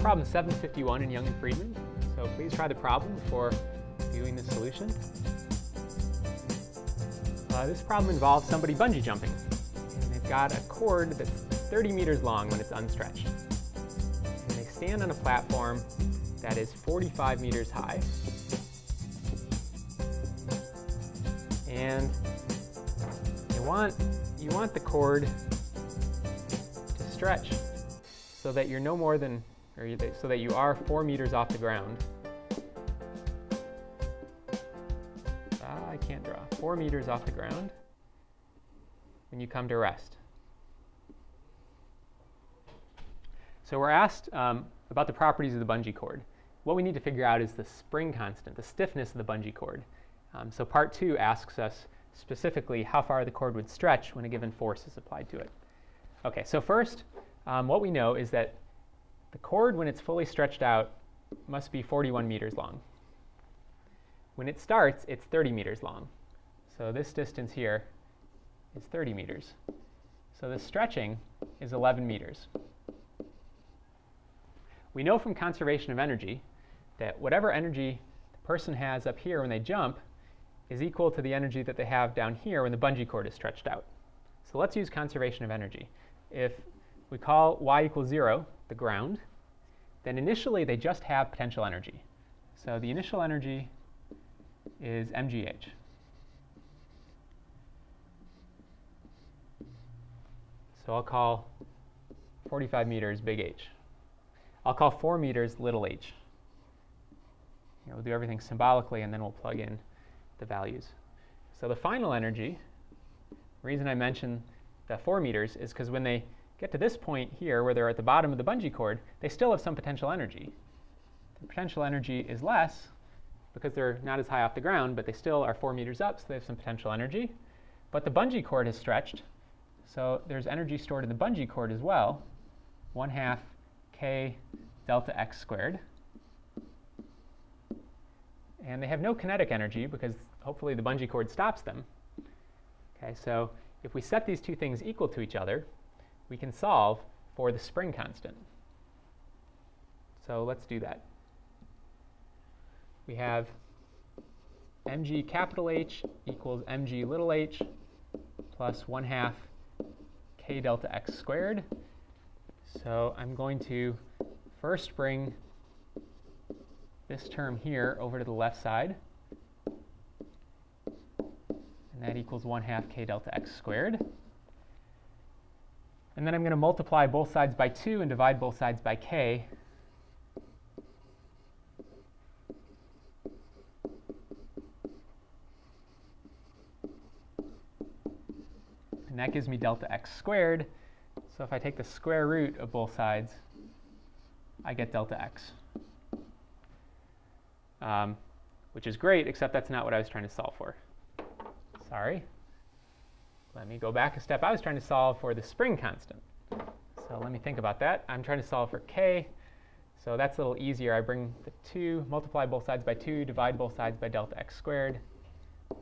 751 in Young and Freedman, so please try the problem before viewing the solution. Uh, this problem involves somebody bungee jumping. And they've got a cord that's 30 meters long when it's unstretched. And they stand on a platform that is 45 meters high. And you want, you want the cord to stretch so that you're no more than, so that you are four meters off the ground. Ah, I can't draw. Four meters off the ground when you come to rest. So we're asked um, about the properties of the bungee cord. What we need to figure out is the spring constant, the stiffness of the bungee cord. Um, so part two asks us specifically how far the cord would stretch when a given force is applied to it. Okay, so first, um, what we know is that the cord, when it's fully stretched out, must be 41 meters long. When it starts, it's 30 meters long. So this distance here is 30 meters. So the stretching is 11 meters. We know from conservation of energy that whatever energy the person has up here when they jump is equal to the energy that they have down here when the bungee cord is stretched out. So let's use conservation of energy. If we call y equals 0 the ground, then initially they just have potential energy. So the initial energy is mgh. So I'll call 45 meters big H. I'll call 4 meters little h. We'll do everything symbolically, and then we'll plug in the values. So the final energy, reason I mention the 4 meters is because when they get to this point here, where they're at the bottom of the bungee cord, they still have some potential energy. The potential energy is less because they're not as high off the ground, but they still are 4 meters up, so they have some potential energy. But the bungee cord has stretched, so there's energy stored in the bungee cord as well, 1 half k delta x squared. And they have no kinetic energy because hopefully the bungee cord stops them. Okay, so if we set these two things equal to each other, we can solve for the spring constant. So let's do that. We have mg capital H equals mg little h plus 1 half k delta x squared. So I'm going to first bring this term here over to the left side. And that equals 1 half k delta x squared. And then I'm going to multiply both sides by 2 and divide both sides by k. And that gives me delta x squared. So if I take the square root of both sides, I get delta x. Um, which is great, except that's not what I was trying to solve for. Sorry. Let me go back a step. I was trying to solve for the spring constant. So let me think about that. I'm trying to solve for k. So that's a little easier. I bring the 2, multiply both sides by 2, divide both sides by delta x squared.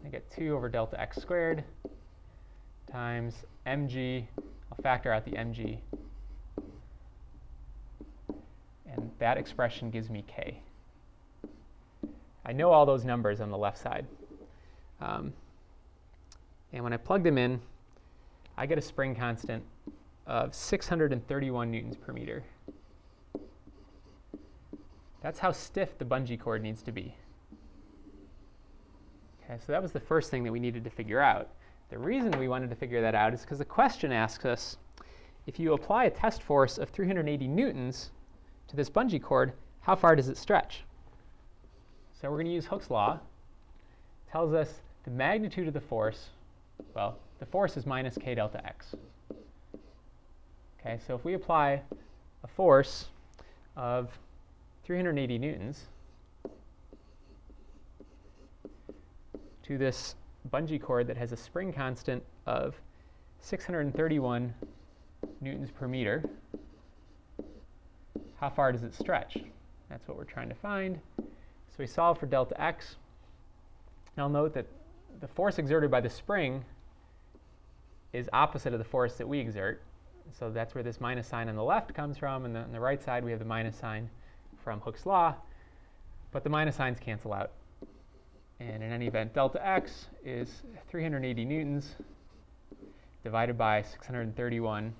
I get 2 over delta x squared times mg. I'll factor out the mg. And that expression gives me k. I know all those numbers on the left side. Um, and when I plug them in, I get a spring constant of 631 newtons per meter. That's how stiff the bungee cord needs to be. Okay, so that was the first thing that we needed to figure out. The reason we wanted to figure that out is because the question asks us, if you apply a test force of 380 newtons to this bungee cord, how far does it stretch? So we're going to use Hooke's law. It tells us the magnitude of the force well, the force is minus k delta x. Okay, so if we apply a force of 380 newtons to this bungee cord that has a spring constant of 631 newtons per meter, how far does it stretch? That's what we're trying to find. So we solve for delta x. Now note that the force exerted by the spring is opposite of the force that we exert. So that's where this minus sign on the left comes from, and on the right side we have the minus sign from Hooke's law, but the minus signs cancel out. And in any event, delta x is 380 newtons divided by 631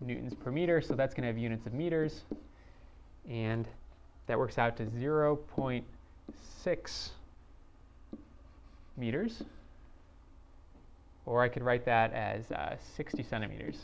newtons per meter, so that's going to have units of meters, and that works out to 0.6 meters, or I could write that as uh, 60 centimeters.